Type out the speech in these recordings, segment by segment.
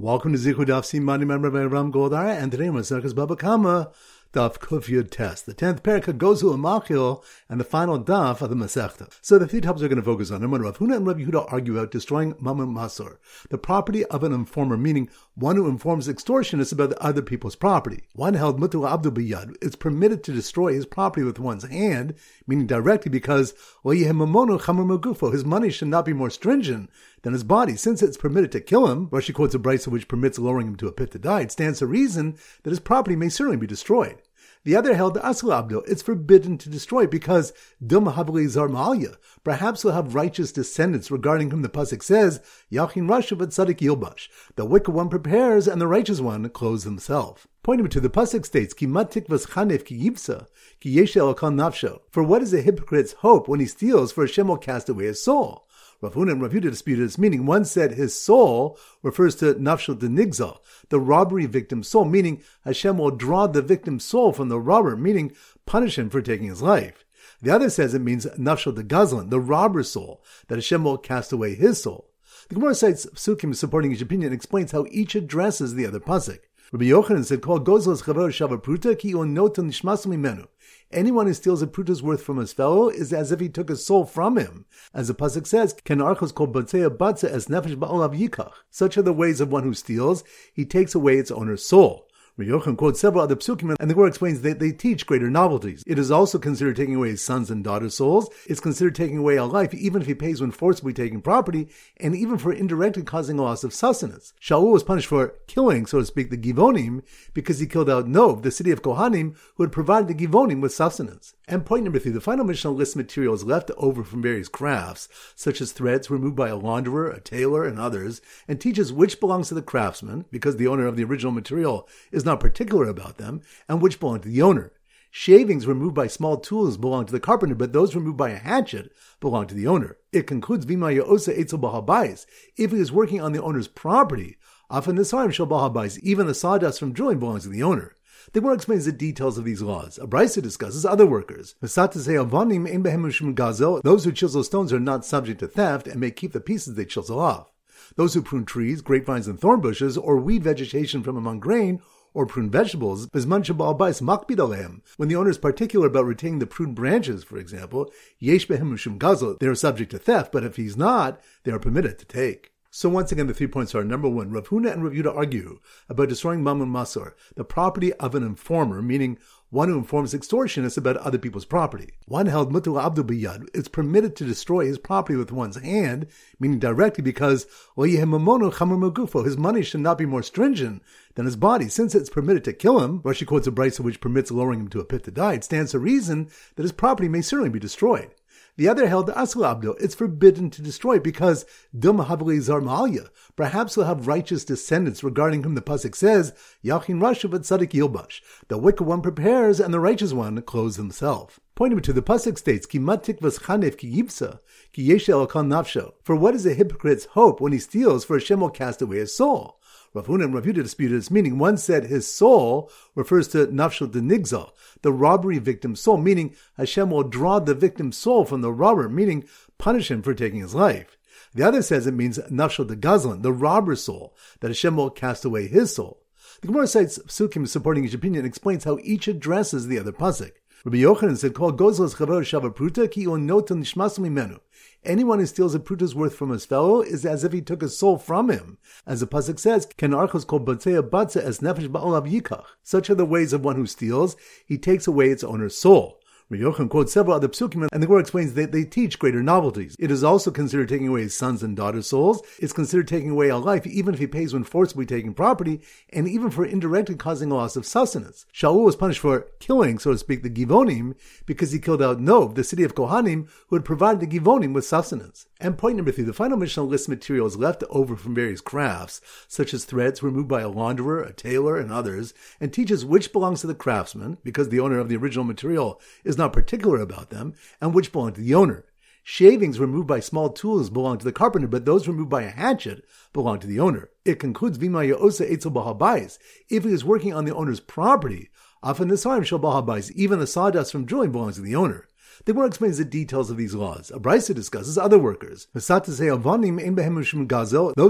Welcome to Zichud Daf Simani member by Ram Goldara, and today we're Circus Baba Kama, Daf Kuf Test. The tenth parak goes to a Machil, and the final Daf of the Masechta. So the three topics we're going to focus on. Number one, Rav Huna and Rav Yehuda argue about destroying Mammon Masor, the property of an informer, meaning one who informs extortionists about other people's property. One held Mutu Abdu Biyad, it's permitted to destroy his property with one's hand, meaning directly because his money should not be more stringent than his body. Since it's permitted to kill him, Rashi quotes a brisa which permits lowering him to a pit to die, it stands to reason that his property may certainly be destroyed. The other held the Asul Abdul. It's forbidden to destroy because Dum Zar Ma'alya. Perhaps he'll have righteous descendants regarding whom the Pasuk says, Yachin Rasha but Sadik Yilbash. The wicked one prepares and the righteous one clothes himself. Pointing to the Pasuk states, Ki matik chanef ki yeshel nafsho. For what is a hypocrite's hope when he steals, for Hashem will cast away his soul? Rav Huna and Rav disputed its meaning. One said his soul refers to nafshel denigza, the robbery victim's soul, meaning Hashem will draw the victim's soul from the robber, meaning punish him for taking his life. The other says it means nafshel de gazlan, the robber's soul, that Hashem will cast away his soul. The Gemara cites psukim supporting each opinion and explains how each addresses the other pasuk. Rabbi Yochanan said, "Call gozlas chavar shavapruta ki on notan nishmasu mimenu." Anyone who steals a pruta's worth from his fellow is as if he took his soul from him. As the pasuk says, "Ken archos kol batzea batza es nefesh ba'olav yikach." Such are the ways of one who steals; he takes away its owner's soul. Yochanan quotes several other psukim, and the Gemara explains that they teach greater novelties. It is also considered taking away his sons and daughters' souls. It's considered taking away a life, even if he pays when forcibly taking property, and even for indirectly causing a loss of sustenance. Shaul was punished for killing, so to speak, the Givonim, because he killed out Nov, the city of Kohanim, who had provided the Givonim with sustenance. And point number three, the final Mishnah lists materials left over from various crafts, such as threads removed by a launderer, a tailor, and others, and teaches which belongs to the craftsman, because the owner of the original material is not particular about them, and which belong to the owner. Shavings removed by small tools belong to the carpenter, but those removed by a hatchet belong to the owner. It concludes Vima Osa Eitzel Bahabais. If he is working on the owner's property, often the Sarim Shal Bahabais, even the sawdust from drilling belongs to the owner. The Gemara explains the details of these laws. A Brisa discusses other workers. Those who chisel stones are not subject to theft and may keep the pieces they chisel off. Those who prune trees, grapevines, and thorn bushes, or weed vegetation from among grain, or prune vegetables, when the owner is particular about retaining the pruned branches, for example, they are subject to theft, but if he's not, they are permitted to take. So once again, the three points are number one, Rav Huna and Rav Yehuda argue about destroying Mamun Masor, the property of an informer, meaning one who informs extortionists about other people's property. One held Mutu Abdu Biyad, it's permitted to destroy his property with one's hand, meaning directly because his money should not be more stringent than his body. Since it's permitted to kill him, Rashi quotes a brisa which permits lowering him to a pit to die, it stands to reason that his property may certainly be destroyed. The other held the Asul Abdo. It's forbidden to destroy because Dum Zar Ma'alya. Perhaps he'll have righteous descendants regarding whom the Pasuk says, Yachin Rasha but Sadik Yilbash. The wicked one prepares and the righteous one clothes himself. Pointing to the Pasuk states, Ki matik chanef ki yipsa, ki yeshel nafsho. For what is a hypocrite's hope when he steals, for Hashem will cast away his soul? Rav Huna and Rav disputed its meaning. One said his soul refers to nafshel denigza, the robbery victim's soul, meaning Hashem will draw the victim's soul from the robber, meaning punish him for taking his life. The other says it means nafshel de gazlan, the robber's soul, that Hashem will cast away his soul. The Gemara cites psukim supporting each opinion and explains how each addresses the other pasuk. Rabbi Yochanan said, "Call gozlas chavar shavapruta ki on notan nishmasu mimenu." Anyone who steals a pruta's worth from his fellow is as if he took his soul from him. As the pasuk says, "Ken archos kol batzea batza es nefesh ba'olav yikach." Such are the ways of one who steals; he takes away its owner's soul. Yochanan quotes several other psukim, and the Gemara explains that they teach greater novelties. It is also considered taking away his sons and daughters' souls. It's considered taking away a life, even if he pays when forcibly taking property, and even for indirectly causing a loss of sustenance. Shaul was punished for killing, so to speak, the Givonim, because he killed out Nov, the city of Kohanim, who had provided the Givonim with sustenance. And point number three, the final Mishnah lists materials left over from various crafts, such as threads removed by a launderer, a tailor, and others, and teaches which belongs to the craftsman, because the owner of the original material is not particular about them, and which belong to the owner. Shavings removed by small tools belong to the carpenter, but those removed by a hatchet belong to the owner. It concludes Vima Osa Bahabais. If he is working on the owner's property, often the Sarim Shal Bahabais, even the sawdust from drilling belongs to the owner. The Gemara explains the details of these laws. A brisa discusses other workers. Those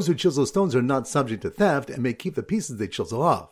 who chisel stones are not subject to theft and may keep the pieces they chisel off.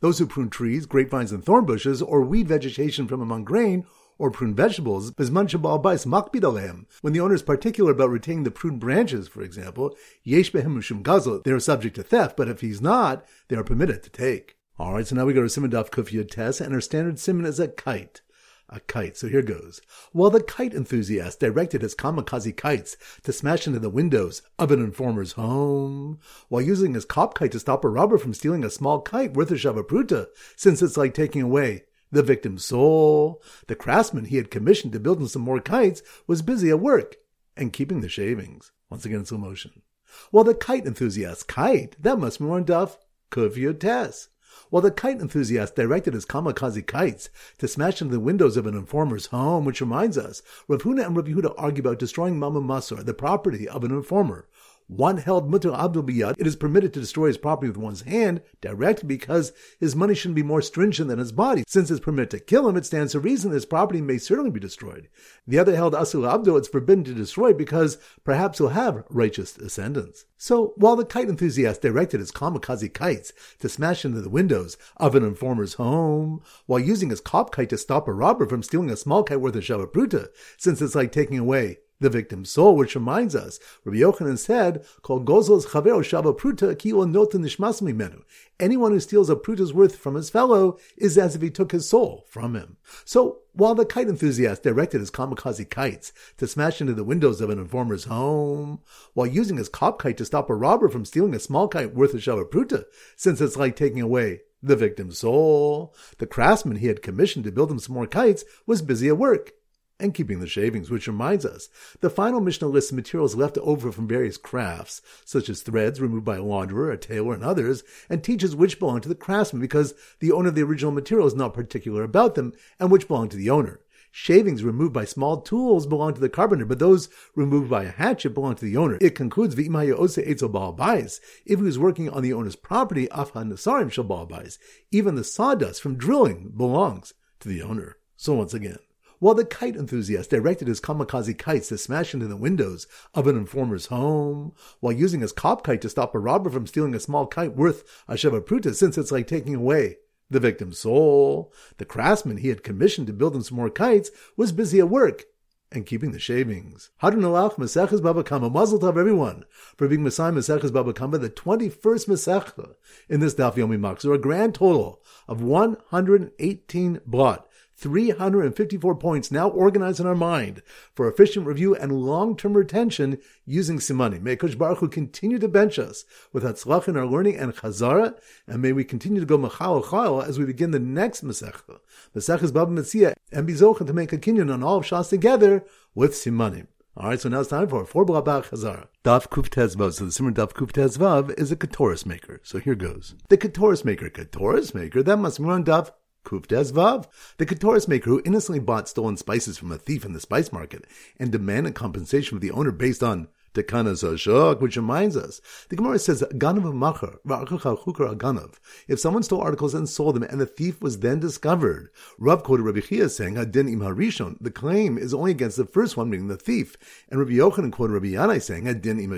Those who prune trees, grapevines, and thorn bushes, or weed vegetation from among grain, or prune vegetables, when the owner is particular about retaining the pruned branches, for example, yesh they are subject to theft, but if he's not, they are permitted to take. Alright, so now we go to Simon Daf Kufiyot Test, and our standard simon is a kite. A kite. So here goes. While the kite enthusiast directed his kamikaze kites to smash into the windows of an informer's home, while using his cop kite to stop a robber from stealing a small kite worth a shavapruta, since it's like taking away the victim's soul. The craftsman he had commissioned to build him some more kites was busy at work and keeping the shavings. Once again, in slow motion. While the kite enthusiast kite, that must be more Duff, Kufiyot Tess. While the kite enthusiast directed his kamikaze kites to smash into the windows of an informer's home, which reminds us, Rav Huna and Rav Yehuda argue about destroying Mama Masur, the property of an informer, one held mutter abdul biyad, it is permitted to destroy his property with one's hand, direct, because his money shouldn't be more stringent than his body. Since it's permitted to kill him, it stands to reason his property may certainly be destroyed. The other held asul abdul, it's forbidden to destroy because perhaps he'll have righteous descendants. So, while the kite enthusiast directed his kamikaze kites to smash into the windows of an informer's home, while using his cop kite to stop a robber from stealing a small kite worth of shavapruta, since it's like taking away the victim's soul, which reminds us, Rabbi Yochanan said, "Kol gozos chavero shava pruta kilo nota nishmas mimenu." Anyone who steals a pruta's worth from his fellow is as if he took his soul from him. So, while the kite enthusiast directed his kamikaze kites to smash into the windows of an informer's home, while using his cop kite to stop a robber from stealing a small kite worth a shava pruta, since it's like taking away the victim's soul, the craftsman he had commissioned to build him some more kites was busy at work and keeping the shavings, which reminds us, the final Mishnah lists materials left over from various crafts, such as threads removed by a launderer, a tailor, and others, and teaches which belong to the craftsman because the owner of the original material is not particular about them and which belong to the owner. Shavings removed by small tools belong to the carpenter, but those removed by a hatchet belong to the owner. It concludes, If he was working on the owner's property, Even the sawdust from drilling belongs to the owner. So once again, while the kite enthusiast directed his kamikaze kites to smash into the windows of an informer's home, while using his cop kite to stop a robber from stealing a small kite worth a sheva since it's like taking away the victim's soul, the craftsman he had commissioned to build him some more kites was busy at work and keeping the shavings. Hadron Alach Maseches Baba Kama. Mazel tov everyone for being Messiah Maseches Baba Kama, the 21st Masecha in this Daf Yomi machzor, a grand total of 118 blot. 354 points now organized in our mind for efficient review and long-term retention using Simani. May Kush Baruch Hu continue to bench us with Hatzlach in our learning and Chazara, and may we continue to go Machal Chal as we begin the next Masechta, Masechas Baba Metzia, and be to make a kinyan on all of Shas together with Simani. All right, so now it's time for four blabach chazara. Daf kuf tezvav. So the simmer daf kuf tezvav is a katoris maker. So here goes. The katoris maker, katoris maker, that must run daf Kuftes Vav, the Katoris maker who innocently bought stolen spices from a thief in the spice market and demanded compensation from the owner based on which reminds us, the Gemara says, Ganav. If someone stole articles and sold them, and the thief was then discovered, Rav quoted Rabbi Chia saying, Adin im harishon, the claim is only against the first one, meaning the thief. And Rabbi Yochanan quoted Rabbi Yanai saying, Adin im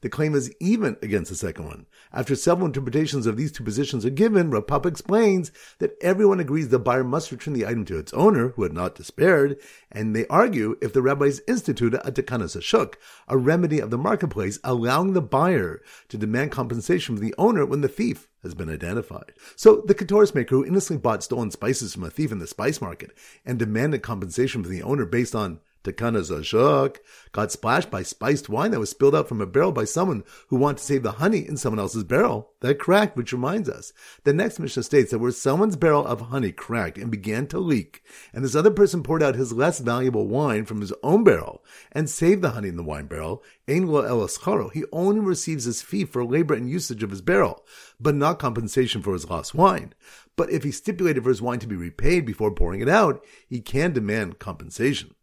the claim is even against the second one. After several interpretations of these two positions are given, Rav Papa explains that everyone agrees the buyer must return the item to its owner, who had not despaired, and they argue if the rabbis instituted a tekanas ashuk, a remedy of the marketplace, allowing the buyer to demand compensation from the owner when the thief has been identified. So the Katoris maker who innocently bought stolen spices from a thief in the spice market and demanded compensation from the owner based on Takana Zashuk got splashed by spiced wine that was spilled out from a barrel by someone who wanted to save the honey in someone else's barrel. That cracked, which reminds us. The next Mishnah states that where someone's barrel of honey cracked and began to leak, and this other person poured out his less valuable wine from his own barrel and saved the honey in the wine barrel, elascharo, he only receives his fee for labor and usage of his barrel, but not compensation for his lost wine. But if he stipulated for his wine to be repaid before pouring it out, he can demand compensation.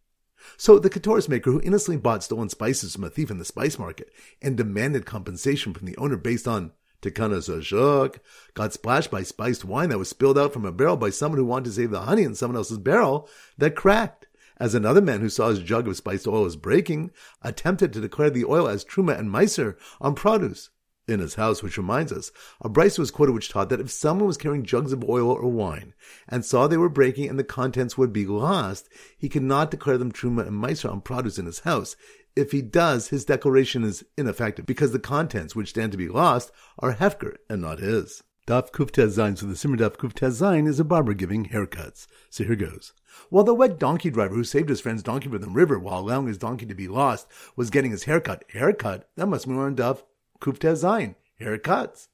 So the Katoris maker who innocently bought stolen spices from a thief in the spice market and demanded compensation from the owner based on Tekana Zashuk got splashed by spiced wine that was spilled out from a barrel by someone who wanted to save the honey in someone else's barrel that cracked. As another man who saw his jug of spiced oil was breaking, attempted to declare the oil as truma and meiser on produce in his house, which reminds us, a brisa was quoted which taught that if someone was carrying jugs of oil or wine and saw they were breaking and the contents would be lost, he could not declare them truma and meiser on produce in his house. If he does, his declaration is ineffective because the contents which stand to be lost are hefker and not his. Daf Kuftez Zayin, so the Simmer Daf Kuftez Zayin is a barber giving haircuts. So here goes. While the wet donkey driver who saved his friend's donkey from the river while allowing his donkey to be lost was getting his haircut, haircut, that must be on Daf Kuftez Zayin, haircuts.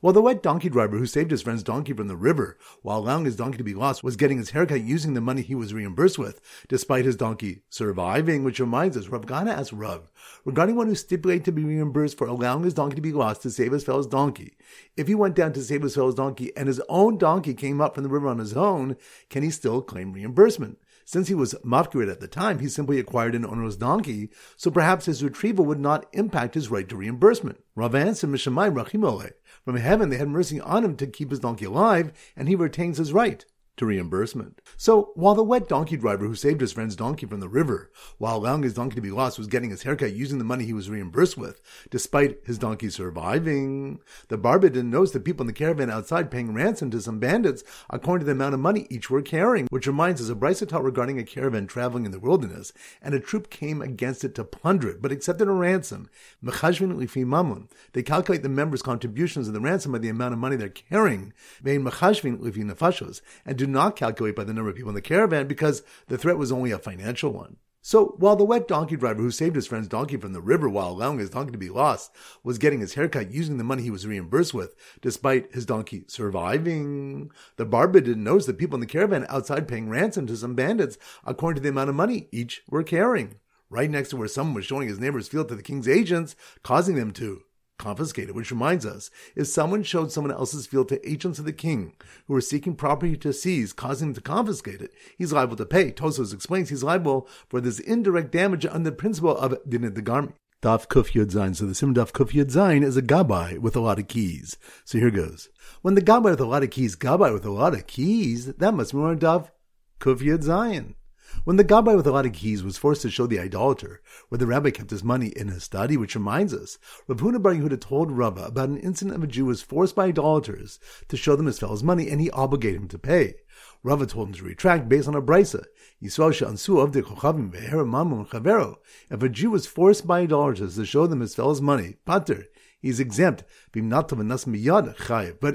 While the wet donkey driver who saved his friend's donkey from the river while allowing his donkey to be lost was getting his haircut using the money he was reimbursed with, despite his donkey surviving, which reminds us, Rav Gana asked Rav, regarding one who stipulated to be reimbursed for allowing his donkey to be lost to save his fellow's donkey. If he went down to save his fellow's donkey and his own donkey came up from the river on his own, can he still claim reimbursement? Since he was mafkirid at the time, he simply acquired an owner's donkey, so perhaps his retrieval would not impact his right to reimbursement. Rav answered, Mishamai Rachimole. From heaven, they had mercy on him to keep his donkey alive, and he retains his right to reimbursement. So while the wet donkey driver who saved his friend's donkey from the river while allowing his donkey to be lost was getting his haircut using the money he was reimbursed with, despite his donkey surviving, the barber didn't notice the people in the caravan outside paying ransom to some bandits according to the amount of money each were carrying, which reminds us of Brysatal regarding a caravan traveling in the wilderness, and a troop came against it to plunder it, but accepted a ransom. They calculate the members' contributions of the ransom by the amount of money they're carrying, and do not calculate by the number of people in the caravan because the threat was only a financial one. So while the wet donkey driver who saved his friend's donkey from the river while allowing his donkey to be lost was getting his haircut using the money he was reimbursed with, despite his donkey surviving, the barber didn't notice that people in the caravan outside paying ransom to some bandits according to the amount of money each were carrying. Right next to where someone was showing his neighbor's field to the king's agents, causing them to confiscated, which reminds us, if someone showed someone else's field to agents of the king who were seeking property to seize, causing them to confiscate it, he's liable to pay. Tosos explains he's liable for this indirect damage under the principle of dinah de garmi. Daf Kuf Yud Zayin. So the Sim Daf Kuf Yud Zayin is a gabai with a lot of keys. So here goes. When the gabai with a lot of keys, gabai with a lot of keys, that must be more Daf Kuf Yud Zayin. When the gabbai with a lot of keys was forced to show the idolater where the rabbi kept his money in his study, which reminds us, Rav Huna Bar Yehuda told Rava about an incident of a Jew was forced by idolaters to show them his fellow's money, and he obligated him to pay. Rava told him to retract based on a brisa. If a Jew was forced by idolaters to show them his fellow's money, pater, he is exempt. But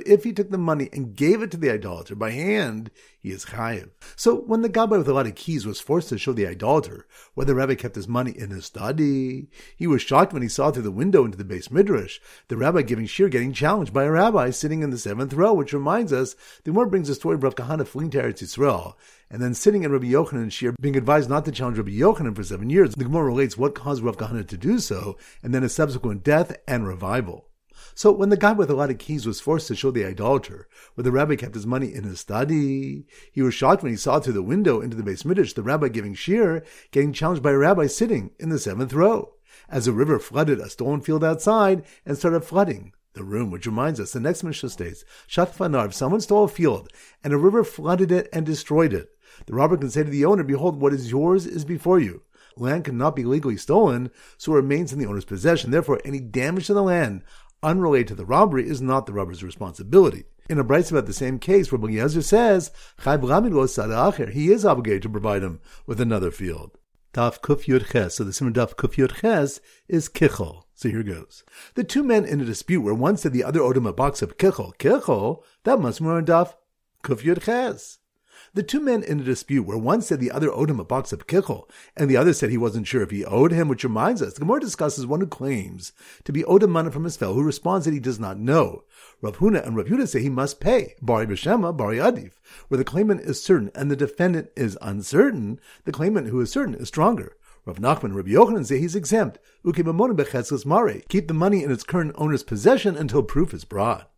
if he took the money and gave it to the idolater by hand, he is chayiv. So when the gabbai with a lot of keys was forced to show the idolater where the rabbi kept his money in his study, he was shocked when he saw through the window into the base midrash the rabbi giving shir getting challenged by a rabbi sitting in the seventh row, which reminds us the more brings the story of Rav Kahana fleeing to Eretz Yisrael and then sitting in Rabbi Yochanan Shir, being advised not to challenge Rabbi Yochanan for seven years. The Gemara relates what caused Rav Kahana to do so, and then his subsequent death and revival. So when the guy with a lot of keys was forced to show the idolater where the rabbi kept his money in his study, he was shocked when he saw through the window into the beis midrash the rabbi giving shir, getting challenged by a rabbi sitting in the seventh row. As a river flooded a stolen field outside and started flooding the room, which reminds us, the next Mishnah states, Shatfanar, if someone stole a field and a river flooded it and destroyed it, the robber can say to the owner, Behold, what is yours is before you. Land cannot be legally stolen, so it remains in the owner's possession. Therefore, any damage to the land unrelated to the robbery is not the robber's responsibility. In a brisa about the same case, Rabbi Eliezer says, he is obligated to provide him with another field. Daf Kuf Ches. So the Simon Daf Kuf Ches is Kichol. So here goes. The two men in a dispute where one said the other owed him a box of Kichol. Kichol? That must be on Daf Kuf Yud Ches. The two men in a dispute where one said the other owed him a box of kichel, and the other said he wasn't sure if he owed him, which reminds us, the Gemara discusses one who claims to be owed a money from his fellow who responds that he does not know. Rav Huna and Rav Huda say he must pay, bari b'shema, bari adif. Where the claimant is certain and the defendant is uncertain, the claimant who is certain is stronger. Rav Nachman and Rabbi Yochanan say he's exempt. Keep the money in its current owner's possession until proof is brought.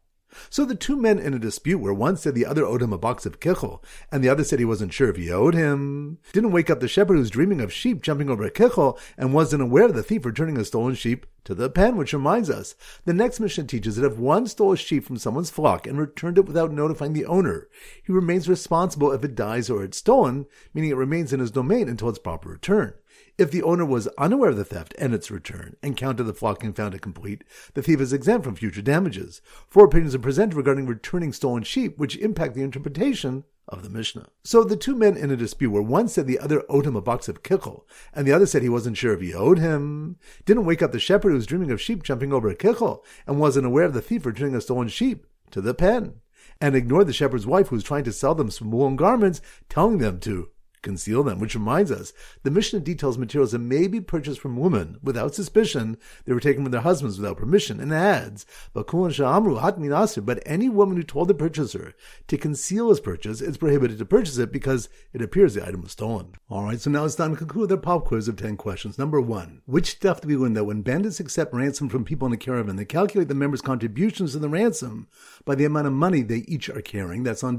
So the two men in a dispute where one said the other owed him a box of kichel, and the other said he wasn't sure if he owed him, didn't wake up the shepherd who's dreaming of sheep jumping over a kichel and wasn't aware of the thief returning a stolen sheep to the pen, which reminds us, the next mission teaches that if one stole a sheep from someone's flock and returned it without notifying the owner, he remains responsible if it dies or it's stolen, meaning it remains in his domain until its proper return. If the owner was unaware of the theft and its return and counted the flock and found it complete, the thief is exempt from future damages. Four opinions are presented regarding returning stolen sheep, which impact the interpretation of the Mishnah. So the two men in a dispute where one said the other owed him a box of kichel, and the other said he wasn't sure if he owed him, didn't wake up the shepherd who was dreaming of sheep jumping over a kichel and wasn't aware of the thief returning a stolen sheep to the pen, and ignored the shepherd's wife who was trying to sell them some woolen garments, telling them to conceal them, which reminds us the Mishnah details materials that may be purchased from women without suspicion they were taken from their husbands without permission, and adds, but any woman who told the purchaser to conceal his purchase is prohibited to purchase it because it appears the item was stolen. Alright, so now it's time to conclude their pop quiz of 10 questions. Number one, which stuff do we learn that when bandits accept ransom from people in a caravan, they calculate the members' contributions to the ransom by the amount of money they each are carrying? That's on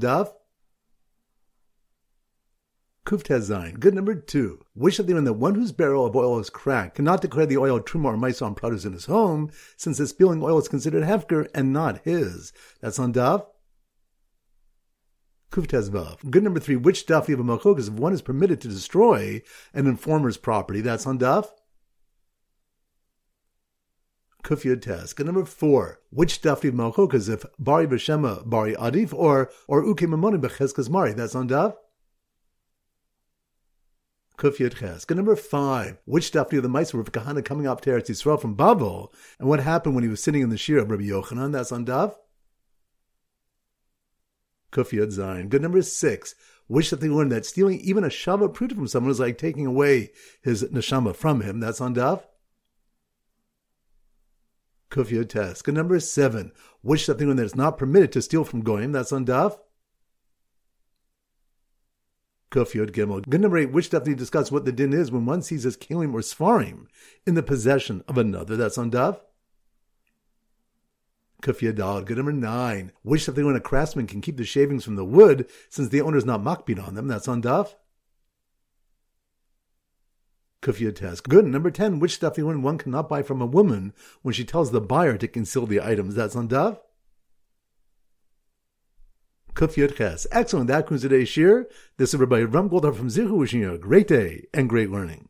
Daf. Kuftez Good number two. Wish that they that one whose barrel of oil is cracked cannot declare the oil truma or maisa on produce in his home, since the spilling oil is considered hefker and not his. That's on Dav. Kuftez Good number three. Which Daf you have a malchokas if one is permitted to destroy an informer's property? That's on Dav. Test. Good number four. Which daf do you have if bari b'shema bari adif or or uke mamoni b'cheskas mari? That's on Dav. Kuf Yud Ches. Number five. Which stuff do the mice of Kahana coming up to Eretz Yisrael from Babel? And what happened when he was sitting in the shir of Rabbi Yochanan? That's on Dav. Kuf Yud Zayin. Good number six. Which stuff they learned that stealing even a Shabbat pruta from someone is like taking away his neshama from him? That's on Dav. Kuf Yud. Good number seven. Which stuff they learned that it's not permitted to steal from Goyim? That's on Dav. Kuf Gimel. Good number eight, which definitely discuss what the din is when one sees his kelim or svarim in the possession of another. That's on Dav. Kuf Yadal. Good number nine, which definitely when a craftsman can keep the shavings from the wood since the owner is not makbid on them. That's on Dav. Kufiyat test. Good. Number 10, which stuff when one cannot buy from a woman when she tells the buyer to conceal the items. That's on Dav. Kuf Ches. Excellent. That concludes today's shir. This is Rabbi Ram Goldar from Zichu wishing you a great day and great learning.